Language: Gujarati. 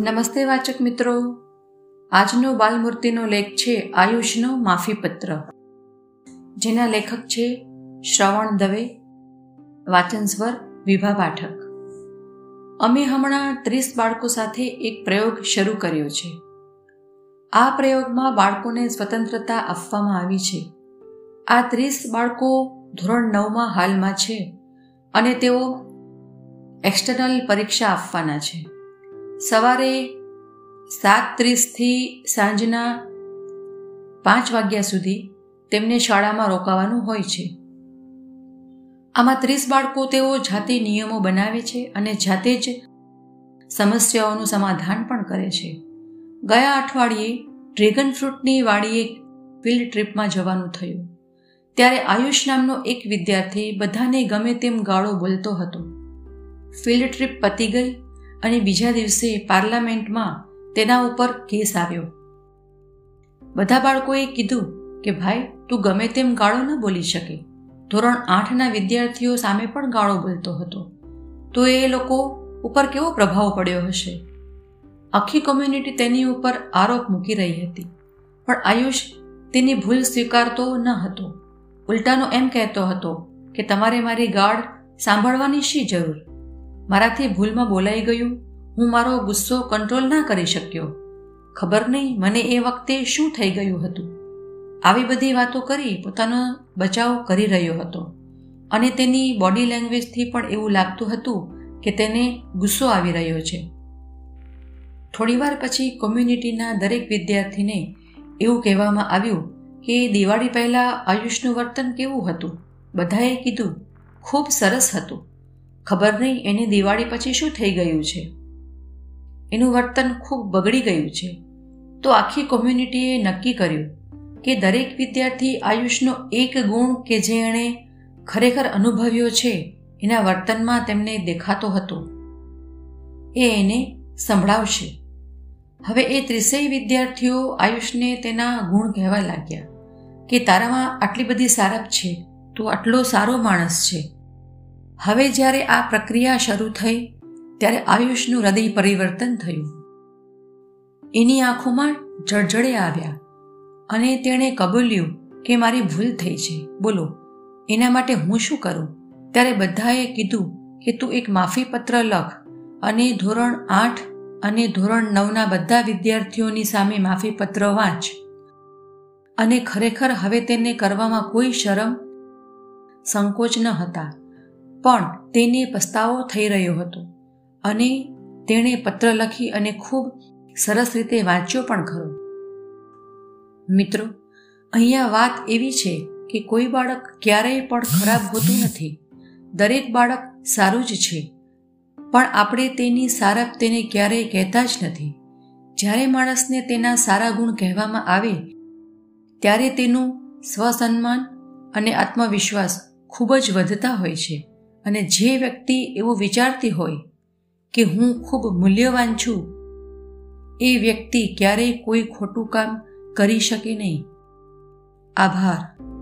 નમસ્તે વાચક મિત્રો. આજનો બાલમૂર્તિનો લેખ છે આયુષનો માફીપત્ર. જેના લેખક છે શ્રવણ દવે વાચન સ્વર વિભા પાઠક. અમે હમણાં ત્રીસ બાળકો સાથે એક પ્રયોગ શરૂ કર્યો છે. આ પ્રયોગમાં બાળકોને સ્વતંત્રતા આપવામાં આવી છે. આ ત્રીસ બાળકો ધોરણ નવમાં હાલમાં છે અને તેઓ એક્સટર્નલ પરીક્ષા આપવાના છે. સવારે સાત ત્રીસથી સાંજના પાંચ વાગ્યા સુધી તેમને શાળામાં રોકાવાનું હોય છે. આમાં ત્રીસ બાળકો તેઓ જાતે નિયમો બનાવે છે અને જાતે જ સમસ્યાઓનું સમાધાન પણ કરે છે. ગયા અઠવાડિયે ડ્રેગન ફ્રૂટની વાડીએ ફિલ્ડ ટ્રીપમાં જવાનું થયું. ત્યારે આયુષ નામનો એક વિદ્યાર્થી બધાને ગમે તેમ ગાળો બોલતો હતો. ફિલ્ડ ટ્રીપ પતી ગઈ અને બીજા દિવસે પાર્લામેન્ટમાં તેના ઉપર કેસ આવ્યો. બધા બાળકોએ કીધું કે, ભાઈ, તું ગમે તેમ ગાળો ન બોલી શકે. ધોરણ આઠના વિદ્યાર્થીઓ સામે પણ ગાળો બોલતો હતો. તો એ લોકો ઉપર કેવો પ્રભાવ પડ્યો હશે? આખી કોમ્યુનિટી તેની ઉપર આરોપ મૂકી રહી હતી. પણ આયુષ તેની ભૂલ સ્વીકારતો ન હતો. ઉલટાનો એમ કહેતો હતો કે, તમારે મારી ગાળ સાંભળવાની શી જરૂર? મારાથી ભૂલમાં બોલાઈ ગયું. હું મારો ગુસ્સો કંટ્રોલ ના કરી શક્યો. ખબર નહીં મને એ વખતે શું થઈ ગયું હતું. આવી બધી વાતો કરી પોતાનો બચાવ કરી રહ્યો હતો. અને તેની બોડી લેંગ્વેજથી પણ એવું લાગતું હતું કે તેને ગુસ્સો આવી રહ્યો છે. થોડીવાર પછી કોમ્યુનિટીના દરેક વિદ્યાર્થીને એવું કહેવામાં આવ્યું કે દિવાળી પહેલાં આયુષનું વર્તન કેવું હતું? બધાએ કીધું, ખૂબ સરસ હતું. ખબર નહીં, એને દિવાળી પછી શું થઈ ગયું છે? એનું વર્તન ખૂબ બગડી ગયું છે. તો આખી કોમ્યુનિટીએ નક્કી કર્યું કે દરેક વિદ્યાર્થી આયુષનો એક ગુણ કે જે એણે ખરેખર અનુભવ્યો છે, એના વર્તનમાં તેમને દેખાતો હતો. એ એને સંભળાવશે. હવે એ ત્રીસેય વિદ્યાર્થીઓ આયુષને તેના ગુણ કહેવા લાગ્યા કે તારામાં આટલી બધી સારપ છે, તું આટલો સારો માણસ છે. હવે જ્યારે આ પ્રક્રિયા શરૂ થઈ, ત્યારે આયુષનું હૃદય પરિવર્તન થયું. એની આંખોમાં જળજળે આવ્યા અને તેણે કબૂલ્યું કે મારી ભૂલ થઈ છે. બોલો, એના માટે હું શું કરું? ત્યારે બધાએ કીધું કે તું એક માફીપત્ર લખ અને ધોરણ આઠ અને ધોરણ નવના બધા વિદ્યાર્થીઓની સામે માફીપત્ર વાંચ. અને ખરેખર હવે તેને કરવામાં કોઈ શરમ, સંકોચ ન હતા. પણ તેને પસ્તાવો થઈ રહ્યો હતો અને તેણે પત્ર લખી અને ખૂબ સરસ રીતે વાંચ્યો પણ ખરો. મિત્રો, અહીંયા વાત એવી છે કે કોઈ બાળક ક્યારેય પણ ખરાબ હોતું નથી. દરેક બાળક સારું જ છે. પણ આપણે તેની સારપ તેને ક્યારેય કહેતા જ નથી. જ્યારે માણસને તેના સારા ગુણ કહેવામાં આવે, ત્યારે તેનું સ્વસન્માન અને આત્મવિશ્વાસ ખૂબ જ વધતા હોય છે. અને જે વ્યક્તિ એવું વિચારતી હોય કે હું ખૂબ મૂલ્યવાન છું, એ વ્યક્તિ ક્યારેય કોઈ ખોટું કામ કરી શકે નહીં. આભાર.